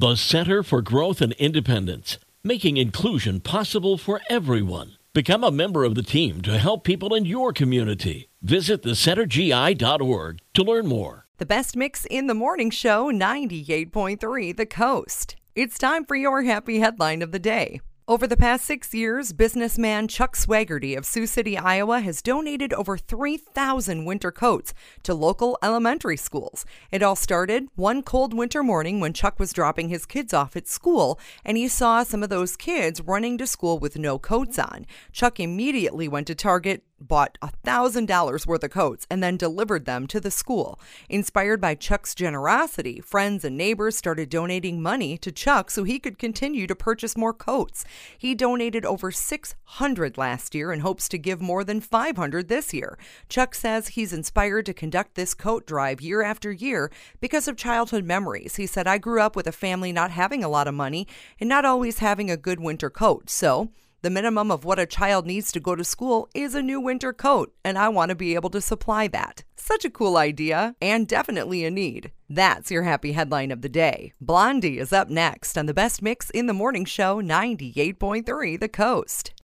The Center for Growth and Independence, making inclusion possible for everyone. Become a member of the team to help people in your community. Visit thecentergi.org to learn more. The best mix in the morning show 98.3 The Coast. It's time for your happy headline of the day. Over the past six years, businessman Chuck Swaggerty of Sioux City, Iowa, has donated over 3,000 winter coats to local elementary schools. It all started one cold winter morning when Chuck was dropping his kids off at school, and he saw some of those kids running to school with no coats on. Chuck immediately went to Target, bought $1,000 worth of coats and then delivered them to the school. Inspired by Chuck's generosity, friends and neighbors started donating money to Chuck so he could continue to purchase more coats. He donated over 600 last year and hopes to give more than 500 this year. Chuck says he's inspired to conduct this coat drive year after year because of childhood memories. He said, I grew up with a family not having a lot of money and not always having a good winter coat. So, the minimum of what a child needs to go to school is a new winter coat, and I want to be able to supply that. Such a cool idea, and definitely a need. That's your happy headline of the day. Blondie is up next on the best mix in the morning show 98.3 The Coast.